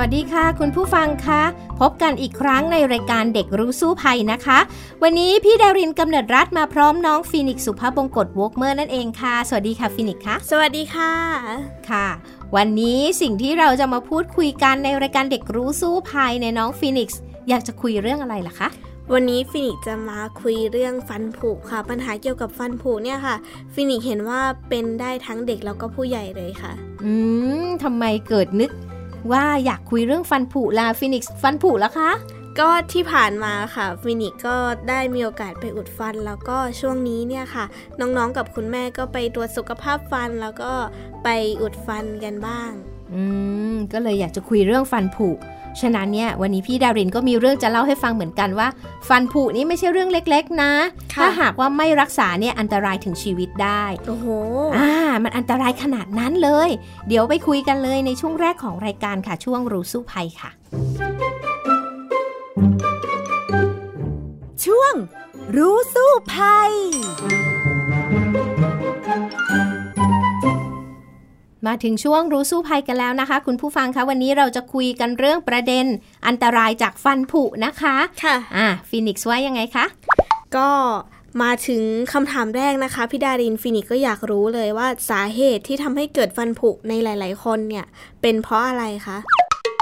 สวัสดีค่ะ คุณผู้ฟังคะพบกันอีกครั้งในรายการเด็กรู้สู้ภัยนะคะ วันนี้พี่ดารินกำเนิดรัฐมาพร้อมน้องฟินิกสุภาพบงกตวอกเมอร์นั่นเองค่ะ สวัสดีค่ะฟินิกค่ะ สวัสดีค่ะ ค่ะ วันนี้สิ่งที่เราจะมาพูดคุยกันในรายการเด็กรู้สู้ภัยในน้องฟินิกส์อยากจะคุยเรื่องอะไรล่ะคะวันนี้ฟินิกจะมาคุยเรื่องฟันผุค่ะ ปัญหาเกี่ยวกับฟันผุเนี่ยค่ะ ฟินิกเห็นว่าเป็นได้ทั้งเด็กแล้วก็ผู้ใหญ่เลยค่ะ อืมทำไมเกิดนึก ว่าอยากคุยเรื่องฟันผุล่ะฟินิกส์ฟันผุแล้วคะ ก็ที่ผ่านมาค่ะฟินิกก็ได้มีโอกาสไปอุดฟัน แล้วก็ช่วงนี้เนี่ยค่ะ น้องๆกับคุณแม่ก็ไปตรวจสุขภาพฟันแล้วก็ไปอุดฟันกันบ้าง อืม ก็เลยอยากจะคุยเรื่องฟันผุ ฉะนั้นเนี่ยวันนี้พี่ดารินก็มีเรื่องจะเล่าให้ฟังเหมือนกันว่า ฟันผุนี้ไม่ใช่เรื่องเล็กๆ นะ ถ้าหากว่าไม่รักษาเนี่ยอันตรายถึงชีวิตได้โอ้โหอ่ามันอันตรายขนาดนั้นเลย เดี๋ยวไปคุยกันเลยในช่วงแรกของรายการค่ะช่วงรู้สู้ภัยค่ะ ช่วงรู้สู้ภัย มาถึงช่วงรู้สู้ภัยกันแล้วนะคะ คุณผู้ฟังคะวันนี้เราจะคุยกันเรื่องประเด็นอันตรายจากฟันผุนะคะ ค่ะ อ่าฟินิกส์ว่ายังไงคะ ก็มาถึงคำถามแรกนะคะ พี่ดารินฟินิกก็อยากรู้เลยว่าสาเหตุที่ทำให้เกิดฟันผุในหลาย ๆ คนเนี่ย เป็นเพราะอะไรคะ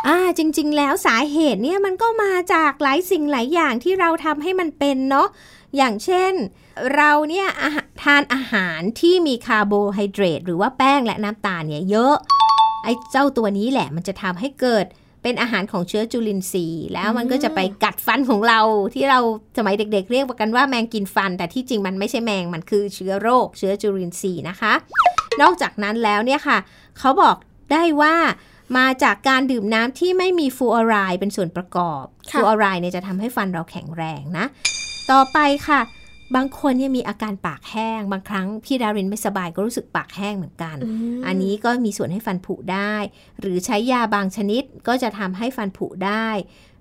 อ่าจริง ๆ แล้วสาเหตุเนี่ยมันก็มาจากหลายสิ่งหลายอย่างที่เราทำให้มันเป็นเนาะอย่างเช่น เราเนี่ยทานอาหารที่มีคาร์โบไฮเดรตหรือว่าแป้งและน้ำตาลเนี่ยเยอะ ไอ้เจ้าตัวนี้แหละมันจะทำให้เกิดเป็นอาหารของเชื้อจุลินทรีย์ แล้วมันก็จะไปกัดฟันของเราที่เราสมัยเด็กๆ เรียกกันว่าแมงกินฟัน แต่ที่จริงมันไม่ใช่แมงมันคือเชื้อโรค เชื้อจุลินทรีย์นะคะ นอกจากนั้นแล้วเนี่ยค่ะ เขาบอกได้ว่ามาจากการดื่มน้ำที่ไม่มีฟูออไรด์เป็นส่วนประกอบฟูออไรด์เนี่ยจะทำให้ฟันเราแข็งแรงนะ ต่อไปค่ะ บางคนเนี่ยมีอาการปากแห้ง บางครั้งพี่ดารินไม่สบายก็รู้สึกปากแห้งเหมือนกันอันนี้ก็มีส่วนให้ฟันผุได้ หรือใช้ยาบางชนิดก็จะทำให้ฟันผุได้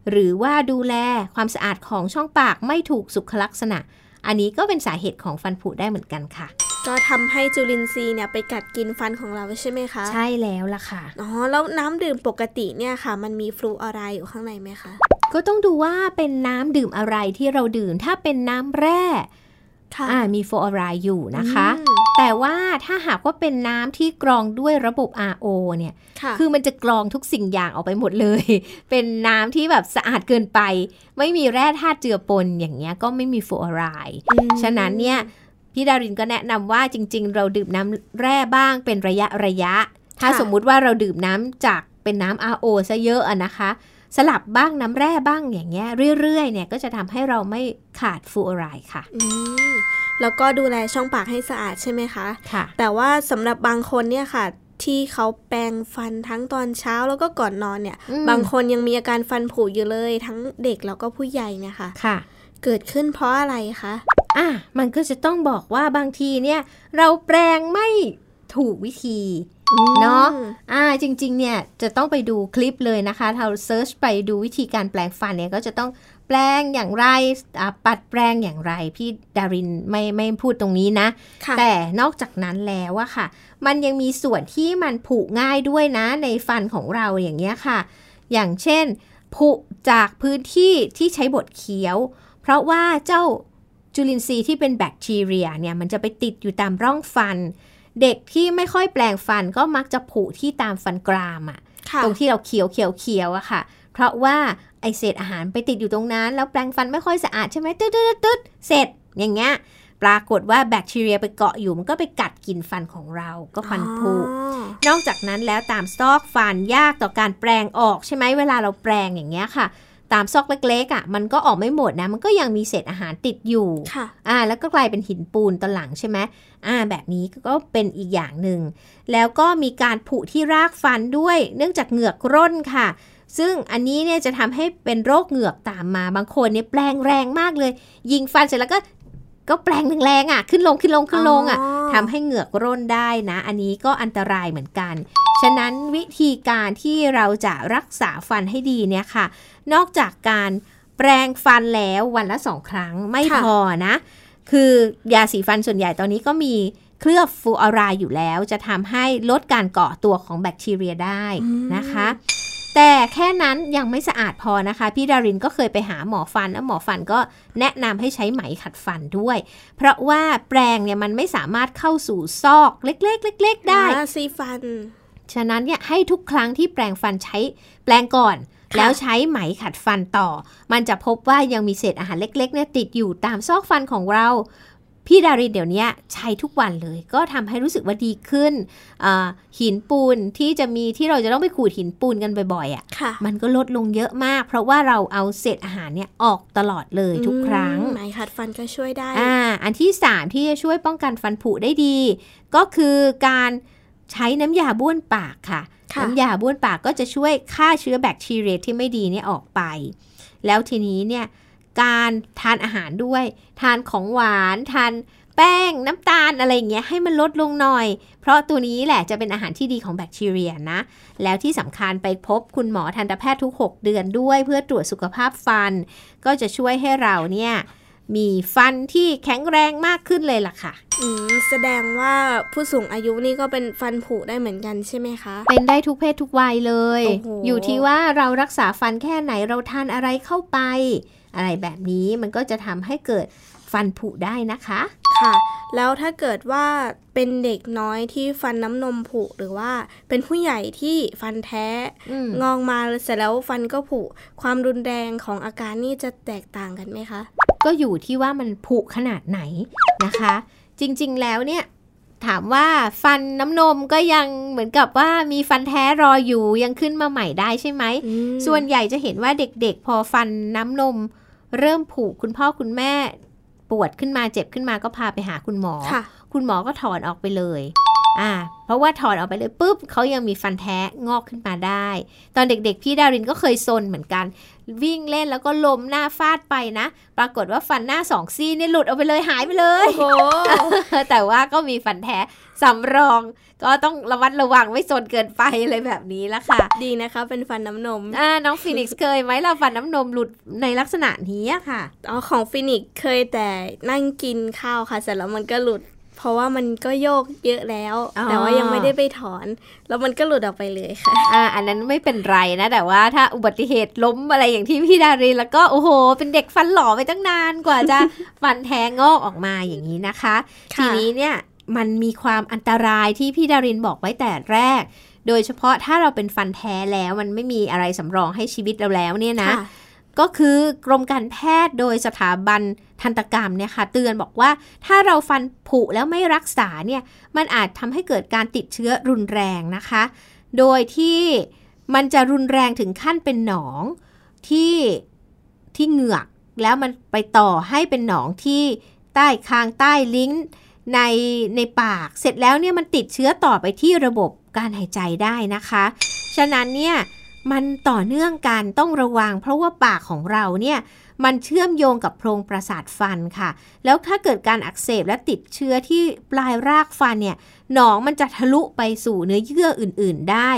หรือว่าดูแลความสะอาดของช่องปากไม่ถูกสุขลักษณะ อันนี้ก็เป็นสาเหตุของฟันผุได้เหมือนกันค่ะก็ทำให้จุลินทรีย์เนี่ยไปกัดกินฟันของเราใช่ไหมคะ ใช่แล้วล่ะค่ะ อ๋อ แล้วน้ำดื่มปกติเนี่ยค่ะ มันมีฟลูออไรด์อยู่ข้างในไหมคะ ก็ต้องดูว่าเป็นน้ำดื่มอะไรที่เราดื่ม ถ้าเป็นน้ำแร่อ่ามีฟลูออไรด์อยู่นะคะ แต่ว่าถ้าหากว่าเป็นน้ำที่กรองด้วยระบบ RO เนี่ยคือมันจะกรองทุกสิ่งอย่างออกไปหมดเลย เป็นน้ำที่แบบสะอาดเกินไป ไม่มีแร่ธาตุเจือปนอย่างเงี้ยก็ไม่มีฟลูออไรด์ฉะนั้นเนี่ยพี่ดารินก็แนะนำว่าจริง ๆ เราดื่มน้ำแร่บ้างเป็นระยะระยะ ถ้าสมมุติว่าเราดื่มน้ำจากเป็นน้ำ RO ซะเยอะอะนะคะ สลับบ้างน้ำแร่บ้างอย่างเงี้ยเรื่อยๆเนี่ยก็จะทำให้เราไม่ขาดฟูออไรด์ค่ะอืมแล้วก็ดูแลช่องปากให้สะอาดใช่ไหมคะค่ะ แต่ว่าสำหรับบางคนเนี่ยค่ะที่เขาแปรงฟันทั้งตอนเช้าแล้วก็ก่อนนอนเนี่ย บางคนยังมีอาการฟันผุอยู่เลย ทั้งเด็กแล้วก็ผู้ใหญ่เนี่ยค่ะค่ะ เกิดขึ้นเพราะอะไรคะอะมันก็จะต้องบอกว่าบางทีเนี่ย เราแปรงไม่ถูกวิธี เนาะอ่าจริง ๆ เนี่ยจะต้องไปดูคลิปเลยนะคะเราเซิร์ชไปดูวิธีการแปลงฟันเนี่ยก็จะต้องแปลงอย่างไรปัดแปลงอย่างไร พี่ดารินไม่ไม่พูดตรงนี้นะแต่นอกจากนั้นแล้วอะค่ะ มันยังมีส่วนที่มันผุง่ายด้วยนะในฟันของเราอย่างเงี้ยค่ะ อย่างเช่น ผุจากพื้นที่ที่ใช้บดเคี้ยว เพราะว่าเจ้าจุลินทรีย์ที่เป็นแบคทีเรียเนี่ยมันจะไปติดอยู่ตามร่องฟัน เด็กที่ไม่ค่อยแปลงฟันก็มักจะผุที่ตามฟันกรามอะ่ะ ตรงที่เราเขียวเขียวเขียวอะค่ะ เพราะว่าไอเศษอาหารไปติดอยู่ตรงนั้น แล้วแปลงฟันไม่ค่อยสะอาดใช่ไหมตึ๊ดตึ๊ดตึ๊ดเสร็จอย่างเงี้ยปรากฏว่าแบคทีเรียไปเกาะอยู่มันก็ไปกัดกินฟันของเราก็ฟันผุนอกจากนั้นแล้วตามซอกฟันยากต่อการแปลงออกใช่ไหมเวลาเราแปลงอย่างเงี้ยค่ะ ตามซอกเล็กๆอะ่ะมันก็ออกไม่หมดนะ มันก็ยังมีเศษอาหารติดอยู่ค่ะอ่า แล้วก็กลายเป็นหินปูนตอนหลังใช่ไหมอ่า แบบนี้ก็เป็นอีกอย่างหนึ่ง แล้วก็มีการผุที่รากฟันด้วย เนื่องจากเหงือกร่นค่ะ ซึ่งอันนี้เนี่ยจะทำให้เป็นโรคเหงือกตามมา บางคนเนี่ยแปลงแรงมากเลย ยิงฟันเสร็จแล้วก็ ก็แปลงแรงๆอะ ขึ้นลงขึ้นลงขึ้นลงอะทำให้เหงือกร่นได้นะ อันนี้ก็อันตรายเหมือนกัน ฉะนั้นวิธีการที่เราจะรักษาฟันให้ดีเนี่ยค่ะ นอกจากการแปรงฟันแล้ววันละสองครั้งไม่พอนะ คือยาสีฟันส่วนใหญ่ตอนนี้ก็มีเคลือบฟูออไรด์อยู่แล้ว จะทำให้ลดการเกาะตัวของแบคทีเรียได้นะคะ แต่แค่นั้นยังไม่สะอาดพอนะคะ พี่ดารินก็เคยไปหาหมอฟัน แล้วหมอฟันก็แนะนำให้ใช้ไหมขัดฟันด้วย เพราะว่าแปรงเนี่ยมันไม่สามารถเข้าสู่ซอกเล็กๆเล็กๆได้ซีฟัน ฉะนั้นเนี่ยให้ทุกครั้งที่แปรงฟันใช้แปรงก่อนแล้วใช้ไหมขัดฟันต่อ มันจะพบว่ายังมีเศษอาหารเล็กๆเนี่ยติดอยู่ตามซอกฟันของเรา พี่ดารินเดี๋ยวนี้ใช้ทุกวันเลย ก็ทำให้รู้สึกว่าดีขึ้น หินปูนที่จะมีที่เราจะต้องไปขูดหินปูนกันบ่อยๆอะ่ะ มันก็ลดลงเยอะมาก เพราะว่าเราเอาเศษอาหารเนี่ยออกตลอดเลยทุกครั้งไหมขัดฟันก็ช่วยได้อ่าอันที่ 3 ที่จะช่วยป้องกันฟันผุได้ดี ก็คือการใช้น้ำยาบ้วนปากค่ะน้ำยาบ้วนปากก็จะช่วยฆ่าเชื้อแบคทีเรียที่ไม่ดีเนี่ยออกไป แล้วทีนี้เนี่ย การทานอาหารด้วย ทานของหวานทานแป้งน้ำตาลอะไรเงี้ยให้มันลดลงหน่อย เพราะตัวนี้แหละจะเป็นอาหารที่ดีของแบคทีเรียนะ แล้วที่สำคัญไปพบคุณหมอทันตแพทย์ทุก 6 เดือนด้วย เพื่อตรวจสุขภาพฟัน ก็จะช่วยให้เราเนี่ยมีฟันที่แข็งแรงมากขึ้นเลยล่ะค่ะ อืม แสดงว่าผู้สูงอายุนี่ก็เป็นฟันผุได้เหมือนกันใช่ไหมคะ เป็นได้ทุกเพศทุกวัยเลยอยู่ที่ว่าเรารักษาฟันแค่ไหนเราทานอะไรเข้าไป อะไรแบบนี้มันก็จะทำให้เกิดฟันผุได้นะคะค่ะ แล้วถ้าเกิดว่าเป็นเด็กน้อยที่ฟันน้ำนมผุหรือว่าเป็นผู้ใหญ่ที่ฟันแท้งองมาเสร็จแล้วฟันก็ผุ ความรุนแรงของอาการนี่จะแตกต่างกันไหมคะ ก็อยู่ที่ว่ามันผุขนาดไหนนะคะ จริงๆแล้วเนี่ยถามว่าฟันน้ำนมก็ยังเหมือนกับว่ามีฟันแท้รออยู่ยังขึ้นมาใหม่ได้ใช่ไหมมส่วนใหญ่จะเห็นว่าเด็กๆ พอฟันน้ำนม เริ่มผุคุณพ่อคุณแม่ปวดขึ้นมาเจ็บขึ้นมาก็พาไปหาคุณหมอ คุณหมอก็ถอนออกไปเลย อ่าเพราะว่าถอนออกไปเลยปุ๊บเขายังมีฟันแท้งอกขึ้นมาได้ ตอนเด็กๆ พี่ดารินก็เคยซนเหมือนกัน วิ่งเล่นแล้วก็ล้มหน้าฟาดไปนะ ปรากฏว่าฟันหน้าสองซี่นี่หลุดออกไปเลยหายไปเลยโอ้ แต่ว่าก็มีฟันแท้สำรอง ก็ต้องระมัดระวังไม่ซนเกินไปอะไรแบบนี้ละค่ะ ดีนะคะเป็นฟันน้ำนมอ่าน้องฟินิกซ์เคยไหมเราฟันน้ำนมหลุดในลักษณะนี้ค่ะอ๋อของฟินิกซ์เคยแต่นั่งกินข้าวค่ะเสร็จแล้วมันก็หลุด เพราะว่ามันก็โยกเยอะแล้ว แต่ว่ายังไม่ได้ไปถอน แล้วมันก็หลุดออกไปเลยค่ะ อ่า อันนั้นไม่เป็นไรนะ แต่ว่าถ้าอุบัติเหตุล้มอะไรอย่างที่พี่ดารินแล้วก็โอ้โห เป็นเด็กฟันหล่อไปตั้งนานกว่าจะฟันแทงงอกออกมาอย่างนี้นะคะ ทีนี้เนี่ยมันมีความอันตรายที่พี่ดารินบอกไว้แต่แรก โดยเฉพาะถ้าเราเป็นฟันแท้แล้วมันไม่มีอะไรสำรองให้ชีวิตเราแล้วเนี่ยนะ ก็คือกรมการแพทย์โดยสถาบันทันตกรรมเนี่ยค่ะเตือนบอกว่าถ้าเราฟันผุแล้วไม่รักษาเนี่ยมันอาจทำให้เกิดการติดเชื้อรุนแรงนะคะ โดยที่มันจะรุนแรงถึงขั้นเป็นหนองที่ที่เหงือก แล้วมันไปต่อให้เป็นหนองที่ใต้คางใต้ลิ้นในในปากเสร็จแล้วเนี่ยมันติดเชื้อต่อไปที่ระบบการหายใจได้นะคะ ฉะนั้นเนี่ย มันต่อเนื่องกันต้องระวัง เพราะว่าปากของเราเนี่ยมันเชื่อมโยงกับโพรงประสาทฟันค่ะ แล้วถ้าเกิดการอักเสบและติดเชื้อที่ปลายรากฟันเนี่ยหนองมันจะทะลุไปสู่เนื้อเยื่ออื่น ๆ ได้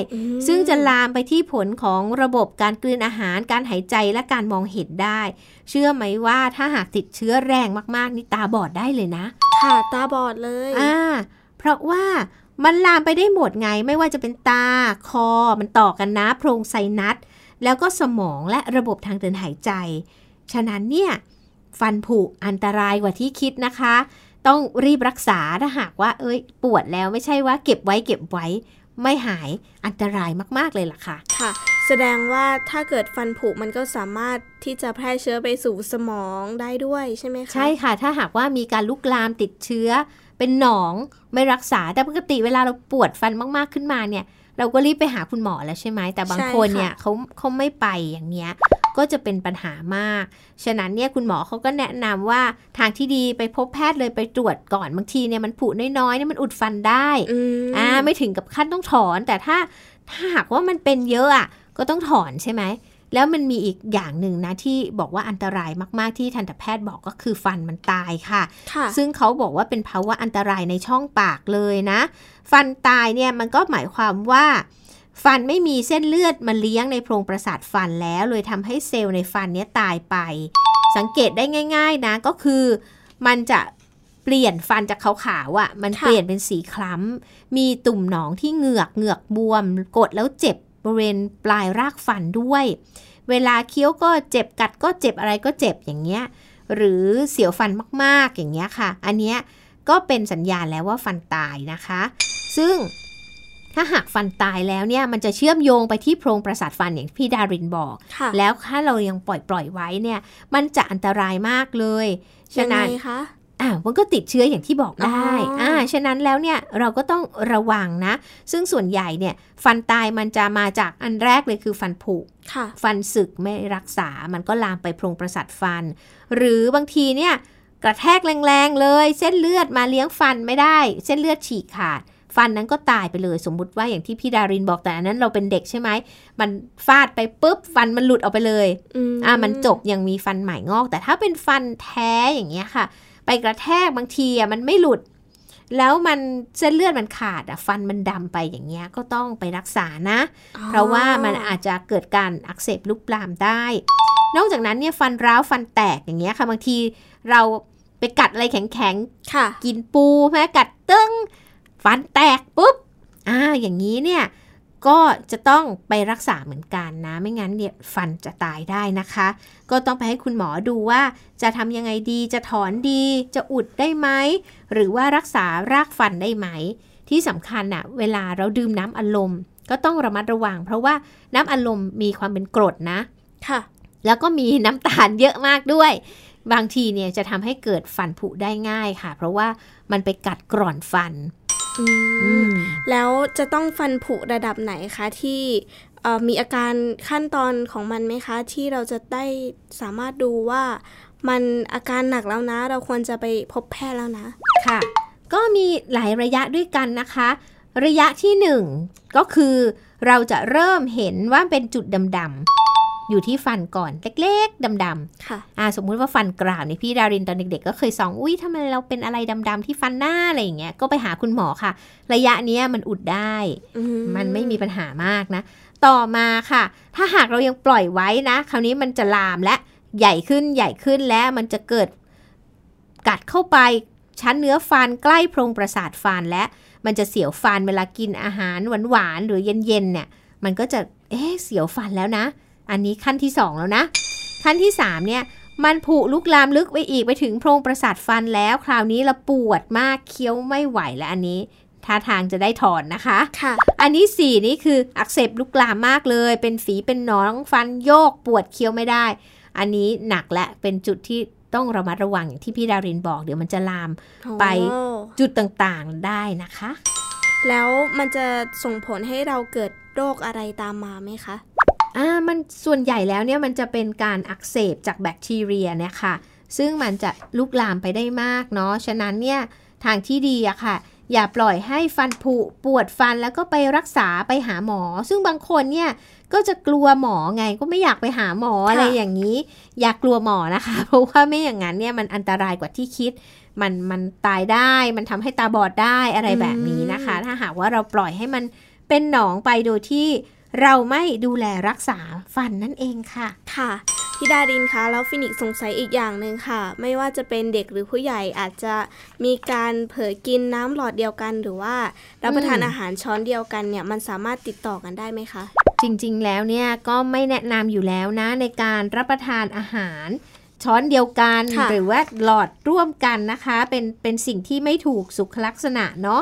ซึ่งจะลามไปที่ผลของระบบการกลืนอาหาร การหายใจและการมองเห็นได้ เชื่อไหมว่าถ้าหากติดเชื้อแรงมาก ๆ นี่ตาบอดได้เลยนะ ค่ะ ตาบอดเลย อ่า เพราะว่ามันลามไปได้หมดไงไม่ว่าจะเป็นตาคอมันต่อกันนะโพรงไซนัสแล้วก็สมองและระบบทางเดินหายใจ ฉะนั้นเนี่ย ฟันผุอันตรายกว่าที่คิดนะคะ ต้องรีบรักษาถ้าหากว่า เอ้ย ปวดแล้วไม่ใช่ว่าเก็บไว้เก็บไว้ไม่หายอันตรายมากๆเลยล่ะค่ะ ค่ะ แสดงว่าถ้าเกิดฟันผุมันก็สามารถที่จะแพร่เชื้อไปสู่สมองได้ด้วยใช่ไหมคะ ใช่ค่ะ ถ้าหากว่ามีการลุกลามติดเชื้อ เป็นหนองไม่รักษาแต่ปกติเวลาเราปวดฟันมากๆขึ้นมาเนี่ย เราก็รีบไปหาคุณหมอแล้วใช่ไหมแต่บางคนเนี่ยเขาเขาไม่ไปอย่างเงี้ยก็จะเป็นปัญหามาก ฉะนั้นเนี่ยคุณหมอเขาก็แนะนำว่าทางที่ดีไปพบแพทย์เลยไปตรวจก่อนบางทีเนี่ยมันผุน้อยๆเนี่ยมันอุดฟันได้อ่าไม่ถึงกับขั้นต้องถอน แต่ถ้าถ้าหากว่ามันเป็นเยอะอะก็ต้องถอนใช่ไหม แล้วมันมีอีกอย่างหนึ่งนะที่บอกว่าอันตรายมากๆที่ทันตแพทย์บอกก็คือฟันมันตายค่ะค่ะซึ่งเขาบอกว่าเป็นภาวะอันตรายในช่องปากเลยนะ ฟันตายเนี่ยมันก็หมายความว่า ฟันไม่มีเส้นเลือดมาเลี้ยงในโพรงประสาทฟันแล้วเลยทำให้เซลล์ในฟันเนี้ยตายไป สังเกตได้ง่าย ๆนะก็คือ มันจะเปลี่ยนฟันจากขาวๆอะ่ะ มันค่ะเปลี่ยนเป็นสีคล้ำมีตุ่มหนองที่เหงือกเหงือกบวม กดแล้วเจ็บ บริเวณปลายรากฟันด้วย เวลาเคี้ยวก็เจ็บกัดก็เจ็บอะไรก็เจ็บอย่างเงี้ย หรือเสียวฟันมากๆอย่างเงี้ยค่ะ อันเนี้ยก็เป็นสัญญาณแล้วว่าฟันตายนะคะ ซึ่งถ้าหากฟันตายแล้วเนี่ยมันจะเชื่อมโยงไปที่โพรงประสาทฟันอย่างที่พี่ดารินบอกค่ะแล้วถ้าเรายังปล่อยปล่อยๆไว้เนี่ย มันจะอันตรายมากเลยฉะยังไงนั้นคะ อ่ามันก็ติดเชื้ออย่างที่บอกได้อ๋ออ่อ่าฉะนั้นแล้วเนี่ยเราก็ต้องระวังนะ ซึ่งส่วนใหญ่เนี่ยฟันตายมันจะมาจากอันแรกเลยคือฟันผุค่ะฟันสึกไม่รักษา มันก็ลามไปโพรงประสาทฟัน หรือบางทีเนี่ยกระแทกแรงๆเลย เส้นเลือดมาเลี้ยงฟันไม่ได้ เส้นเลือดฉีกขาด ฟันนั้นก็ตายไปเลย สมมุติว่าอย่างที่พี่ดารินบอกแต่อันนั้นเราเป็นเด็กใช่ไหมมันฟาดไปปุ๊บ ฟันมันหลุดออกไปเลยอืมอ่ามันจบยังมีฟันใหม่งอก แต่ถ้าเป็นฟันแท้อย่างเงี้ยค่ะ ไปกระแทกบางทีอะมันไม่หลุด แล้วมันเส้นเลือดมันขาดอะฟันมันดำไปอย่างเงี้ยก็ต้องไปรักษานะอ๋อเพราะว่ามันอาจจะเกิดการอักเสบลุกลามได้ นอกจากนั้นเนี่ยฟันร้าวฟันแตกอย่างเงี้ยค่ะบางทีเราไปกัดอะไรแข็งค่ะๆกินปูแม้กัดตึ้งฟันแตกปุ๊บอ่าอย่างนี้เนี่ย ก็จะต้องไปรักษาเหมือนกันนะ ไม่งั้นเนี่ยฟันจะตายได้นะคะ ก็ต้องไปให้คุณหมอดูว่าจะทำยังไงดีจะถอนดี จะอุดได้ไหมหรือว่ารักษารากฟันได้ไหม ที่สำคัญน่ะเวลาเราดื่มน้ำอัดลมก็ต้องระมัดระวัง เพราะว่าน้ำอัดลมมีความเป็นกรดนะค่ะ แล้วก็มีน้ำตาลเยอะมากด้วย บางทีเนี่ยจะทำให้เกิดฟันผุได้ง่ายค่ะ เพราะว่ามันไปกัดกร่อนฟันอือืมม แล้วจะต้องฟันผุระดับไหนคะที่เอ่อมีอาการขั้นตอนของมันไหมคะ ที่เราจะได้สามารถดูว่ามันอาการหนักแล้วนะ เราควรจะไปพบแพทย์แล้วนะ ค่ะ ก็มีหลายระยะด้วยกันนะคะ ระยะที่หนึ่งก็คือเราจะเริ่มเห็นว่าเป็นจุดดำๆ อยู่ที่ฟันก่อนเล็กๆดำๆค่ะอ่าสมมุติว่าฟันกราวนี่พี่ดารินตอนเด็กๆ ก็เคยส่องอุ้ยทำไมเราเป็นอะไรดำๆที่ฟันหน้าอะไรอย่างเงี้ยก็ไปหาคุณหมอค่ะ ระยะเนี้ยมันอุดได้อืมันไม่มีปัญหามากนะ ต่อมาค่ะ ถ้าหากเรายังปล่อยไว้นะ คราวนี้มันจะลามและใหญ่ขึ้นใหญ่ขึ้นและมันจะเกิดกัดเข้าไปชั้นเนื้อฟันใกล้โพรงประสาทฟันและมันจะเสียวฟันเวลากินอาหารหวานๆหรือเย็นๆเนี่ย มันก็จะเอ๊ะเสียวฟันแล้วนะ อันนี้ขั้นที่สองแล้วนะ ขั้นที่สามเนี่ยมันผุลุกลามลึกไปอีกไปถึงโพรงประสาทฟันแล้ว คราวนี้เราปวดมากเคี้ยวไม่ไหวแล้วอันนี้ท่าทางจะได้ถอนนะคะค่ะ อันที่สี่นี่คืออักเสบลุกลามมากเลย เป็นฝีเป็นหนองฟันโยกปวดเคี้ยวไม่ได้ อันนี้หนักและเป็นจุดที่ต้องระมัดระวังอย่างที่พี่ดารินบอกเดี๋ยวมันจะลามไปโอ้จุดต่างๆได้นะคะ แล้วมันจะส่งผลให้เราเกิดโรคอะไรตามมาไหมคะอ่า มันส่วนใหญ่แล้วเนี่ยมันจะเป็นการอักเสบจากแบคทีเรียเนี่ยค่ะซึ่งมันจะลุกลามไปได้มากเนาะ ฉะนั้นเนี่ยทางที่ดีอะค่ะ อย่าปล่อยให้ฟันผุปวดฟันแล้วก็ไปรักษาไปหาหมอ ซึ่งบางคนเนี่ยก็จะกลัวหมอไงก็ไม่อยากไปหาหมอค่ะอะไรอย่างนี้ อย่ากกลัวหมอนะคะ เพราะว่าไม่อย่างนั้นเนี่ยมันอันตรายกว่าที่คิด มันมันตายได้ มันทำให้ตาบอดได้อะไรแบบนี้นะคะ ถ้าหากว่าเราปล่อยให้มันเป็นหนองไปโดยที่ เราไม่ดูแลรักษาฟันนั่นเองค่ะ ค่ะพี่ดารินคะแล้วฟินิกซ์สงสัยอีกอย่างหนึ่งค่ะ ไม่ว่าจะเป็นเด็กหรือผู้ใหญ่อาจจะมีการเผลอกินน้ำหลอดเดียวกัน หรือว่ารับประทานอืมอาหารช้อนเดียวกันเนี่ยมันสามารถติดต่อกันได้ไหมคะ จริงๆ แล้วเนี่ยก็ไม่แนะนำอยู่แล้วนะในการรับประทานอาหารช้อนเดียวกันค่ะหรือว่าหลอดร่วมกันนะคะ เป็นเป็นสิ่งที่ไม่ถูกสุขลักษณะเนาะ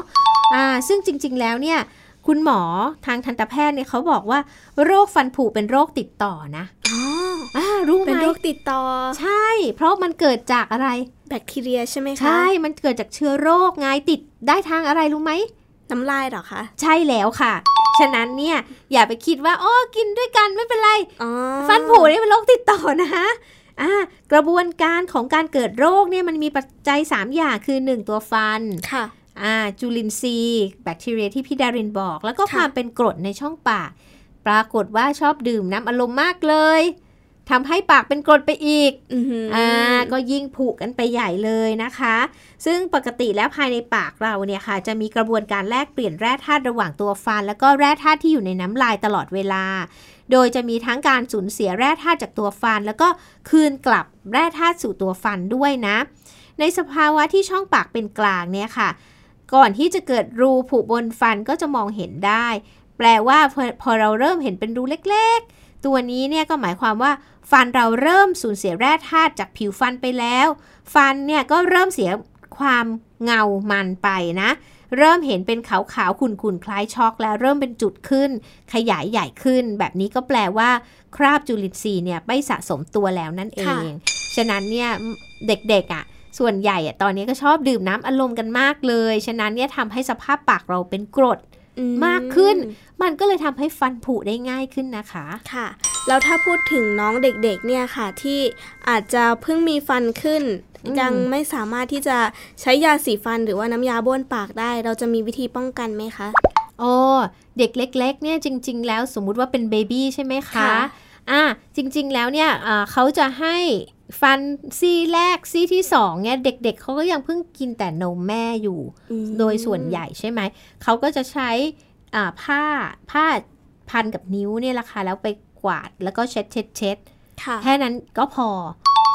อ่าซึ่งจริง ๆ แล้วเนี่ย คุณหมอทางทันตแพทย์เนี่ยเขาบอกว่า โรคฟันผุเป็นโรคติดต่อนะอ๋ออ่ารู้ไหมเป็นโรคติดต่อ ใช่ เพราะมันเกิดจากอะไร แบคทีเรียใช่ไหมคะ ใช่ มันเกิดจากเชื้อโรคไงติดได้ทางอะไรรู้ไหมน้ำลายเหรอคะ ใช่แล้วค่ะ ฉะนั้นเนี่ยอย่าไปคิดว่าอ๋อกินด้วยกันไม่เป็นไรอ๋อฟันผุนี่เป็นโรคติดต่อนะคะอ่ากระบวนการของการเกิดโรคเนี่ยมันมีปัจจัย 3 อย่างคือ 1 ตัวฟันค่ะอ่า จุลินทรีย์แบคทีเรียที่พี่ดารินบอก แล้วก็ค่ะความเป็นกรดในช่องปาก ปรากฏว่าชอบดื่มน้ำอารมณ์มากเลยทำให้ปากเป็นกรดไปอีกอ่าก็ยิ่งผุกันไปใหญ่เลยนะคะ ซึ่งปกติแล้วภายในปากเราเนี่ยค่ะ จะมีกระบวนการแลกเปลี่ยนแร่ธาตุระหว่างตัวฟัน แล้วก็แร่ธาตุที่อยู่ในน้ำลายตลอดเวลา โดยจะมีทั้งการสูญเสียแร่ธาตุจากตัวฟัน แล้วก็คืนกลับแร่ธาตุสู่ตัวฟันด้วยนะ ในสภาวะที่ช่องปากเป็นกลางเนี่ยค่ะ ก่อนที่จะเกิดรูผุบนฟันก็จะมองเห็นได้ แปลว่าพอพอเราเริ่มเห็นเป็นรูเล็กๆ ตัวนี้เนี่ยก็หมายความว่า ฟันเราเริ่มสูญเสียแร่ธาตุจากผิวฟันไปแล้ว ฟันเนี่ยก็เริ่มเสียความเงามันไปนะ เริ่มเห็นเป็นขาวๆขุ่นๆคล้ายช็อก แล้วเริ่มเป็นจุดขึ้น ขยายใหญ่ขึ้น แบบนี้ก็แปลว่า คราบจุลินทรีย์เนี่ยไม่สะสมตัวแล้วนั่นเอง ฉะนั้นเนี่ยเด็กๆอะ่ะ ส่วนใหญ่อะตอนนี้ก็ชอบดื่มน้ำอารมณ์กันมากเลย ฉะนั้นเนี่ยทำให้สภาพปากเราเป็นกรดมากขึ้น มันก็เลยทำให้ฟันผุได้ง่ายขึ้นนะคะ ค่ะ แล้วถ้าพูดถึงน้องเด็กๆ เนี่ยค่ะ ที่อาจจะเพิ่งมีฟันขึ้น ยังไม่สามารถที่จะใช้ยาสีฟันหรือว่าน้ำยาบ้วนปากได้ เราจะมีวิธีป้องกันไหมคะโอ้เด็กเล็ก ๆ เนี่ยจริง ๆ แล้วสมมุติว่าเป็นเบบี้ใช่ไหมคะอ่าจริง ๆ แล้วเนี่ยเขาจะให้ ฟันซี่แรกซี่ที่สองเนี่ยเด็ก ๆเขาก็ยังเพิ่งกินแต่นมแม่อยู่ โดยส่วนใหญ่ใช่ไหม เขาก็จะใช้ผ้าผ้าพันกับนิ้วเนี่ยแหละค่ะแล้วไปกวาดแล้วก็เช็ดเช็ดเช็ดแค่นั้นก็พอ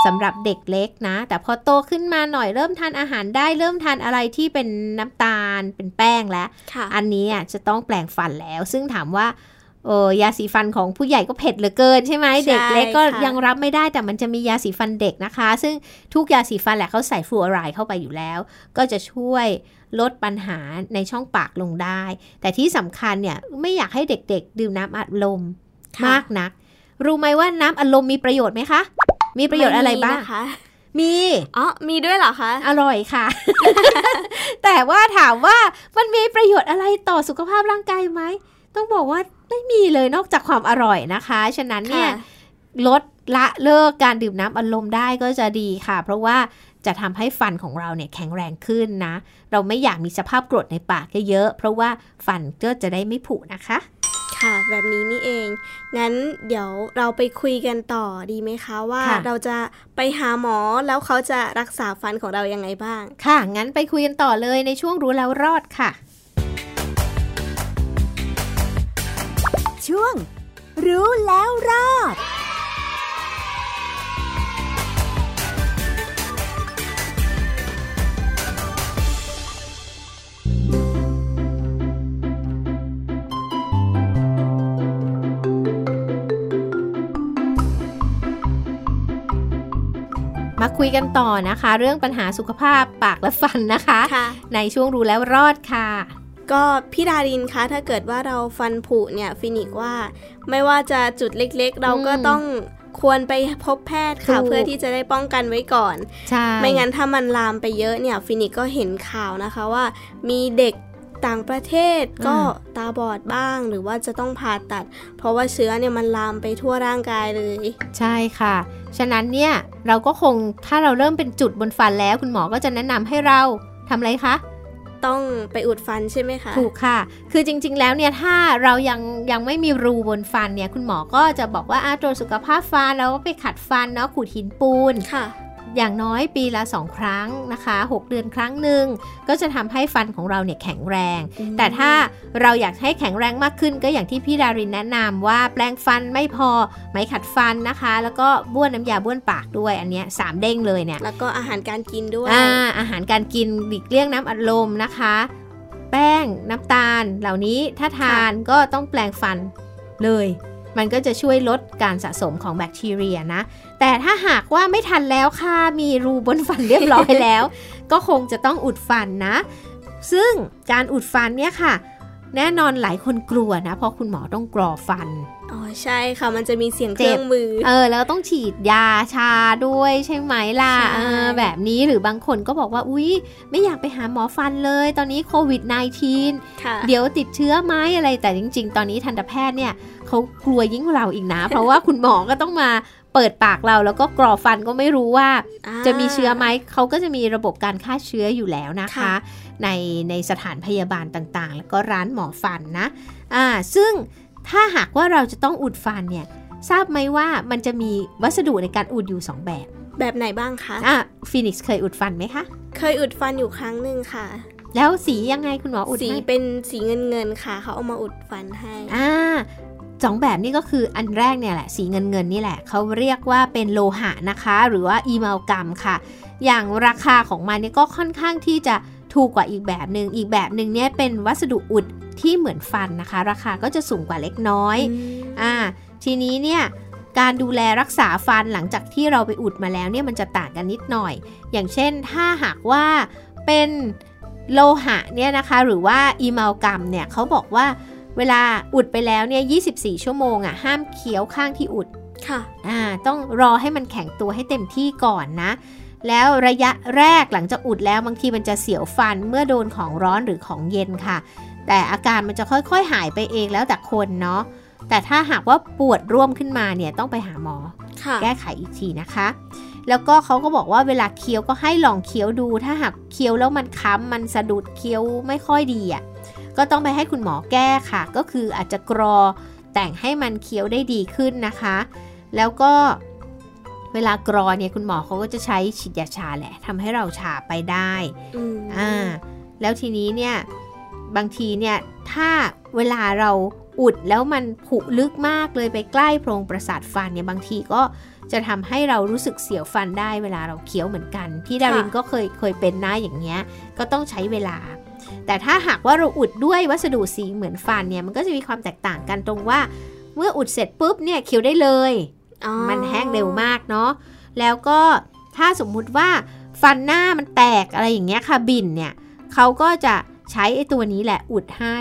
สำหรับเด็กเล็กนะ แต่พอโตขึ้นมาหน่อยเริ่มทานอาหารได้เริ่มทานอะไรที่เป็นน้ำตาลเป็นแป้งแล้ว อันนี้จะต้องแปลงฟันแล้ว ซึ่งถามว่า เออยาสีฟันของผู้ใหญ่ก็เผ็ดเหลือเกินใช่ไหมเด็กเล็กก็ยังรับไม่ได้แต่มันจะมียาสีฟันเด็กนะคะ ซึ่งทุกยาสีฟันแหละเขาใส่ฟลูออไรด์เข้าไปอยู่แล้ว ก็จะช่วยลดปัญหาในช่องปากลงได้ แต่ที่สำคัญเนี่ยไม่อยากให้เด็กๆ ดื่มน้ำอัดลมมากนัก รู้ไหมว่าน้ำอัดลมมีประโยชน์ไหมคะ มีประโยชน์อะไรบ้างคะมีอ๋อมีด้วยเหรอคะ อร่อยค่ะ แต่ว่าถามว่ามันมีประโยชน์อะไรต่อสุขภาพร่างกายไหม ต้องบอกว่า ไม่มีเลยนอกจากความอร่อยนะคะ ฉะนั้นเนี่ยลดละเลิกการดื่มน้ำอัดลมได้ก็จะดีค่ะ เพราะว่าจะทำให้ฟันของเราเนี่ยแข็งแรงขึ้นนะ เราไม่อยากมีสภาพกรดในปากเยอะเพราะว่าฟันก็จะได้ไม่ผุนะคะ ค่ะ แบบนี้นี่เอง งั้นเดี๋ยวเราไปคุยกันต่อดีไหมคะว่าเราจะไปหาหมอแล้วเขาจะรักษาฟันของเรายังไงบ้าง ค่ะ งั้นไปคุยกันต่อเลยในช่วงรู้แล้วรอดค่ะ ช่วง รู้แล้วรอดมาคุยกันต่อนะคะ เรื่องปัญหาสุขภาพปากและฟันนะคะคะในช่วงรู้แล้วรอดค่ะ ก็พี่ดารินคะถ้าเกิดว่าเราฟันผุเนี่ยฟินิกว่า ไม่ว่าจะจุดเล็กๆ เราก็ต้องควรไปพบแพทย์ค่ะ เพื่อที่จะได้ป้องกันไว้ก่อนใช่ไม่งั้นถ้ามันลามไปเยอะเนี่ยฟินิกก็เห็นข่าวนะคะว่า มีเด็กต่างประเทศก็ตาบอดบ้างหรือว่าจะต้องผ่าตัด เพราะว่าเชื้อเนี่ยมันลามไปทั่วร่างกายเลย ใช่ค่ะ ฉะนั้นเนี่ยเราก็คงถ้าเราเริ่มเป็นจุดบนฟันแล้วคุณหมอก็จะแนะนำให้เราทำอะไรคะ ต้องไปอุดฟันใช่ไหมคะ ถูกค่ะ คือจริง ๆ แล้วเนี่ยถ้าเรายังยังไม่มีรูบนฟันเนี่ยคุณหมอก็จะบอกว่าอาตรวจสุขภาพฟันแล้วไปขัดฟันเนาะขูดหินปูนค่ะ อย่างน้อยปีละ 2 ครั้งนะคะ 6 เดือนครั้งหนึ่งก็จะทำให้ฟันของเราเนี่ยแข็งแรง แต่ถ้าเราอยากให้แข็งแรงมากขึ้นก็อย่างที่พี่ดารินแนะนำว่าแปลงฟันไม่พอไม้ขัดฟันนะคะ แล้วก็บ้วนน้ำยาบ้วนปากด้วยอันนี้สามเด้งเลยเนี่ยแล้วก็อาหารการกินด้วยอ่าอาหารการกินหลีกเลี่ยงน้ำอัดลมนะคะ แป้งน้ำตาลเหล่านี้ถ้าทานก็ต้องแปลงฟันเลย มันก็จะช่วยลดการสะสมของแบคทีเรียนะ แต่ถ้าหากว่าไม่ทันแล้วค่ะ มีรูบนฟันเรียบร้อยแล้ว ก็คงจะต้องอุดฟันนะ ซึ่งการอุดฟันเนี่ยค่ะ แน่นอนหลายคนกลัวนะ เพราะคุณหมอต้องกรอฟัน อ๋อใช่ค่ะ มันจะมีเสียงเครื่องมือ เออ แล้วต้องฉีดยาชาด้วยใช่ไหมล่ะแบบนี้หรือบางคนก็บอกว่าอุ๊ย ไม่อยากไปหาหมอฟันเลย ตอนนี้โควิด -19 เดี๋ยวติดเชื้อไหมอะไรแต่จริง ๆ ตอนนี้ทันตแพทย์เนี่ยเขากลัวยิ่งเราอีกนะ เพราะว่าคุณหมอก็ต้องมาเปิดปากเราแล้วก็กรอฟันก็ไม่รู้ว่า จะมีเชื้อไหมเขาก็จะมีระบบการฆ่าเชื้ออยู่แล้วนะคะ ในในสถานพยาบาลต่างๆ แล้วก็ร้านหมอฟันนะอ่าซึ่งถ้าหากว่าเราจะต้องอุดฟันเนี่ยทราบไหมว่ามันจะมีวัสดุในการอุดอยู่ 2 แบบ แบบไหนบ้างคะอะฟินิกซ์เคยอุดฟันไหมคะ เคยอุดฟันอยู่ครั้งหนึ่งค่ะ แล้วสียังไงคุณหมออุดสีให้เป็นสีเงินเงินๆค่ะ เขาเอามาอุดฟันให้อ่าสองแบบนี้ก็คืออันแรกเนี่ยแหละ สีเงินเงินๆนี่แหละ เขาเรียกว่าเป็นโลหะนะคะ หรือว่าอีมัลกัมค่ะ อย่างราคาของมันเนี่ยก็ค่อนข้างที่จะ ถูกกว่าอีกแบบหนึ่งอีกแบบหนึ่งเนี่ยเป็นวัสดุอุดที่เหมือนฟันนะคะ ราคาก็จะสูงกว่าเล็กน้อยอ่าทีนี้เนี่ยการดูแลรักษาฟันหลังจากที่เราไปอุดมาแล้วเนี่ยมันจะต่างกันนิดหน่อย อย่างเช่นถ้าหากว่าเป็นโลหะเนี่ยนะคะหรือว่าอีมัลกัมเนี่ยเขาบอกว่าเวลาอุดไปแล้วเนี่ย 24 ชั่วโมงอะ่ะ ห้ามเคี้ยวข้างที่อุด ค่ะ อ่า ต้องรอให้มันแข็งตัวให้เต็มที่ก่อนนะ แล้วระยะแรกหลังจากอุดแล้วบางทีมันจะเสียวฟันเมื่อโดนของร้อนหรือของเย็นค่ะ แต่อาการมันจะค่อยๆหายไปเองแล้วแต่คนเนาะแต่ถ้าหากว่าปวดร่วมขึ้นมาเนี่ยต้องไปหาหมอค่ะแก้ไขอีกทีนะคะ แล้วก็เขาก็บอกว่าเวลาเคี้ยวก็ให้ลองเคี้ยวดู ถ้าหากเคี้ยวแล้วมันค้ำมันสะดุดเคี้ยวไม่ค่อยดีอะก็ต้องไปให้คุณหมอแก้ค่ะ ก็คืออาจจะกรอแต่งให้มันเคี้ยวได้ดีขึ้นนะคะ แล้วก็ เวลากรอเนี่ยคุณหมอเขาก็จะใช้ฉีดยาชาแหละทำให้เราชาไปได้อืมอ่าแล้วทีนี้เนี่ยบางทีเนี่ยถ้าเวลาเราอุดแล้วมันผุลึกมากเลยไปใกล้โพรงประสาทฟันเนี่ยบางทีก็จะทำให้เรารู้สึกเสียวฟันได้เวลาเราเคี้ยวเหมือนกัน พี่ดารินก็เคยเคยเป็นหน้าอย่างเงี้ยก็ต้องใช้เวลา แต่ถ้าหากว่าเราอุดด้วยวัสดุสีเหมือนฟันเนี่ยมันก็จะมีความแตกต่างกันตรงว่า เมื่ออุดเสร็จปุ๊บเนี่ยเคี้ยวได้เลยอ๋อ มันแห้งเร็วมากเนาะแล้วก็ถ้าสมมุติว่าฟันหน้ามันแตกอะไรอย่างเงี้ยค่ะบินเนี่ยเขาก็จะใช้ไอ้ตัวนี้แหละอุดให้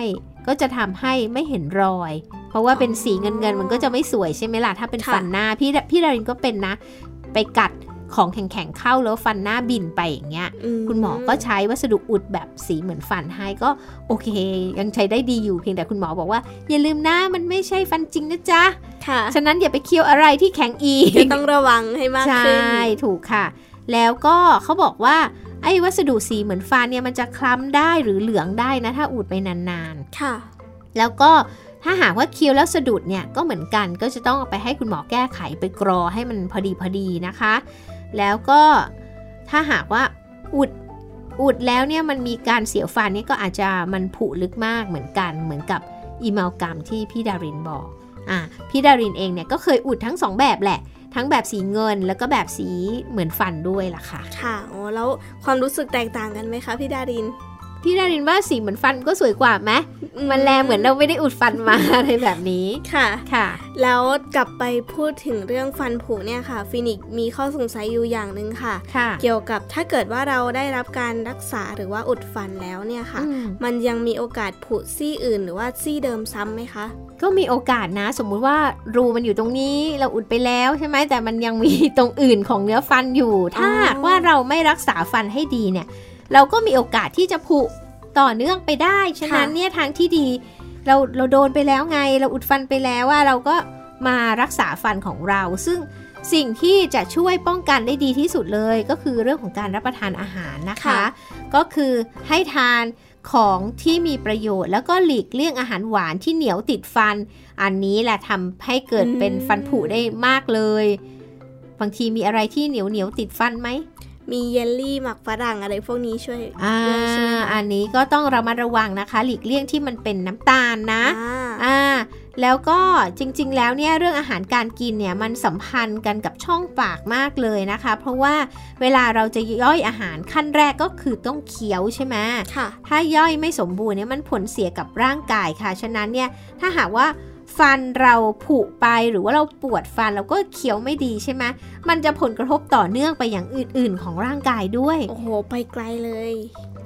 ก็จะทำให้ไม่เห็นรอย เพราะว่าเป็นสีเงินเงินๆมันก็จะไม่สวยใช่ไหมล่ะถ้าเป็นฟันหน้าพี่พี่ดารินก็เป็นนะ ไปกัด ของแข็งๆเข้าแล้วฟันหน้าบินไปอย่างเงี้ย คุณหมอก็ใช้วัสดุอุดแบบสีเหมือนฟันให้ก็โอเค ยังใช้ได้ดีอยู่เพียงแต่คุณหมอบอกว่า อย่าลืมนะมันไม่ใช่ฟันจริงนะจ๊ะค่ะ ฉะนั้นอย่าไปเคี้ยวอะไรที่แข็งอีกก็ต้องระวังให้มากใชขึ้น่ถูกค่ะ แล้วก็เขาบอกว่าไอ้วัสดุสีเหมือนฟันเนี่ยมันจะคล้ำได้หรือเหลืองได้นะ ถ้าอุดไปนานค่ะๆแล้วก็ถ้าหากว่าเคี้ยวแล้วสะดุดเนี่ยก็เหมือนกันก็จะต้องเอาไปให้คุณหมอแก้ไขไปกรอให้มันพอดีพอดีนะคะ แล้วก็ถ้าหากว่าอุดอุดแล้วเนี่ยมันมีการเสียวฟันเนี่ยก็อาจจะมันผุลึกมากเหมือนกันเหมือนกับอีเมลกรรมที่พี่ดารินบอกอะพี่ดารินเองเนี่ยก็เคยอุดทั้งสองแบบแหละ ทั้งแบบสีเงินแล้วก็แบบสีเหมือนฟันด้วยล่ะค่ะ ค่ะโอ้แล้วความรู้สึกแตกต่างกันไหมคะพี่ดาริน พี่ดารินว่าสีเหมือนฟันก็สวยกว่าไหมมันแลเหมือนเราไม่ได้อุดฟันมาอะไรแบบนี้ค่ะค่ะ แล้วกลับไปพูดถึงเรื่องฟันผุเนี่ยค่ะ ฟินิกซ์มีข้อสงสัยอยู่อย่างหนึ่งค่ะค่ะ เกี่ยวกับถ้าเกิดว่าเราได้รับการรักษาหรือว่าอุดฟันแล้วเนี่ยค่ะอืมมันยังมีโอกาสผุซี่อื่น หรือว่าซี่เดิมซ้ำไหมคะ ก็มีโอกาสนะ สมมุติว่ารูมันอยู่ตรงนี้เราอุดไปแล้วใช่ไหมแต่มันยังมีตรงอื่นของเนื้อฟันอยู่ ถ้าหากว่าเราไม่รักษาฟันให้ดีเนี่ย เราก็มีโอกาสที่จะผุต่อเนื่องไปได้ ฉะนั้นเนี่ยทางที่ดี เราเราโดนไปแล้วไง เราอุดฟันไปแล้วว่าเราก็มารักษาฟันของเรา ซึ่งสิ่งที่จะช่วยป้องกันได้ดีที่สุดเลยก็คือเรื่องของการรับประทานอาหารนะคะค่ะก็คือให้ทานของที่มีประโยชน์ แล้วก็หลีกเลี่ยงอาหารหวานที่เหนียวติดฟัน อันนี้แหละทำให้เกิดเป็นฟันผุได้มากเลย บางทีมีอะไรที่เหนียวเหนียวๆติดฟันไหม มีเยลลี่หมักฝรั่งอะไรพวกนี้ช่วยอ่าด้วยใช่ไหมคะอันนี้ก็ต้องระมัดระวังนะคะ หลีกเลี่ยงที่มันเป็นน้ำตาลนะอ่าอ่าแล้วก็จริงๆ แล้วเนี่ยเรื่องอาหารการกินเนี่ยมันสัมพันธ์กันกับช่องปากมากเลยนะคะ เพราะว่าเวลาเราจะย่อยอาหารขั้นแรกก็คือต้องเคี้ยวใช่ไหมค่ะ ถ้าย่อยไม่สมบูรณ์เนี่ยมันผลเสียกับร่างกายค่ะ ฉะนั้นเนี่ยถ้าหากว่า ฟันเราผุไปหรือว่าเราปวดฟันเราก็เคี้ยวไม่ดีใช่ไหมมันจะผลกระทบต่อเนื่องไปอย่างอื่น ๆ ของร่างกายด้วย โอ้โห ไปไกลเลย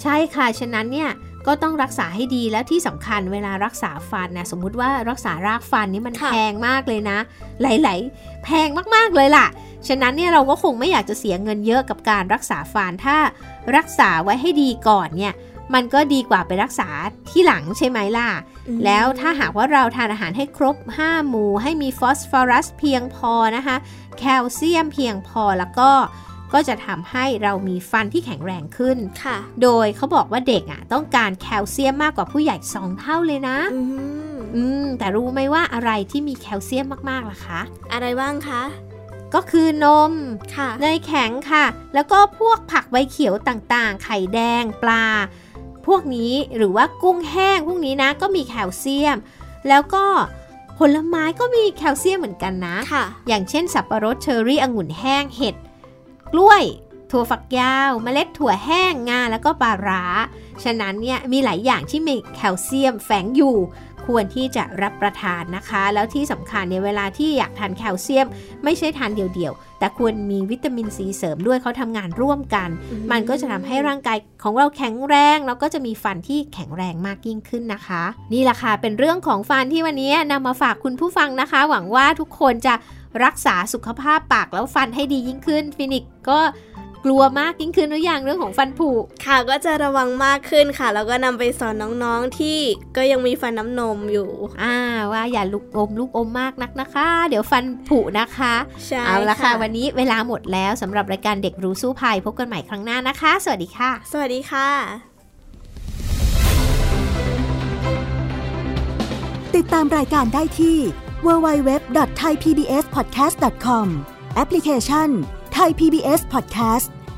ใช่ค่ะ ฉะนั้นเนี่ยก็ต้องรักษาให้ดีแล้วที่สำคัญเวลารักษาฟันนะสมมุติว่ารักษารากฟันนี่มันค่ะแพงมากเลยนะ หลาย ๆ แพงมากๆเลยล่ะ ฉะนั้นเนี่ยเราก็คงไม่อยากจะเสียเงินเยอะกับการรักษาฟันถ้ารักษาไว้ให้ดีก่อนเนี่ย มันก็ดีกว่าไปรักษาที่หลังใช่ไหมล่ะอืมแล้วถ้าหากว่าเราทานอาหารให้ครบ 5 หมู่ ให้มีฟอสฟอรัสเพียงพอนะคะ แคลเซียมเพียงพอแล้วก็ก็จะทำให้เรามีฟันที่แข็งแรงขึ้น ค่ะ โดยเขาบอกว่าเด็กอะต้องการแคลเซียมมากกว่าผู้ใหญ่2เท่าเลยนะอืมอืมแต่รู้ไหมว่าอะไรที่มีแคลเซียมมากๆล่ะคะ อะไรบ้างคะ ก็คือนมค่ะเนยแข็งค่ะ แล้วก็พวกผักใบเขียวต่างๆ ไข่แดง ปลา พวกนี้หรือว่ากุ้งแห้งพวกนี้นะก็มีแคลเซียม แล้วก็ผลไม้ก็มีแคลเซียมเหมือนกันนะค่ะอย่างเช่นสับปะรดเชอร์รี่องุ่นแห้งเห็ดกล้วยถั่วฝักยาวเมล็ดถั่วแห้งงาแล้วก็ปลาร้า ฉะนั้นเนี่ยมีหลายอย่างที่มีแคลเซียมแฝงอยู่ ควรที่จะรับประทานนะคะ แล้วที่สำคัญในยเวลาที่อยากทานแคลเซียม ไม่ใช่ทานเดี่ยวๆ แต่ควรมีวิตามินซีเสริมด้วยเขาทำงานร่วมกันอืมมันก็จะทำให้ร่างกายของเราแข็งแรง แล้วก็จะมีฟันที่แข็งแรงมากยิ่งขึ้นนะคะ นี่แหละค่ะเป็นเรื่องของฟันที่วันนี้นำมาฝากคุณผู้ฟังนะคะ หวังว่าทุกคนจะรักษาสุขภาพปากและฟันให้ดียิ่งขึ้นฟินิกก็ กลัวมากยิ่งขึ้นหรือยังเรื่องของฟันผุค่ะก็จะระวังมากขึ้นค่ะ แล้วก็นำไปสอนน้องๆที่ก็ยังมีฟันน้ำนมอยู่ อ่าว่าอย่าลูกอมลูกอมมากนักนะคะ เดี๋ยวฟันผุนะคะใช่เอาละค่ะ วันนี้เวลาหมดแล้วสำหรับรายการเด็กรู้สู้ภัยพบกันใหม่ครั้งหน้านะคะ สวัสดีค่ะ สวัสดีค่ะ ติดตามรายการได้ที่ www.thaipbspodcast.com แอปพลิเคชัน Thai PBS Podcast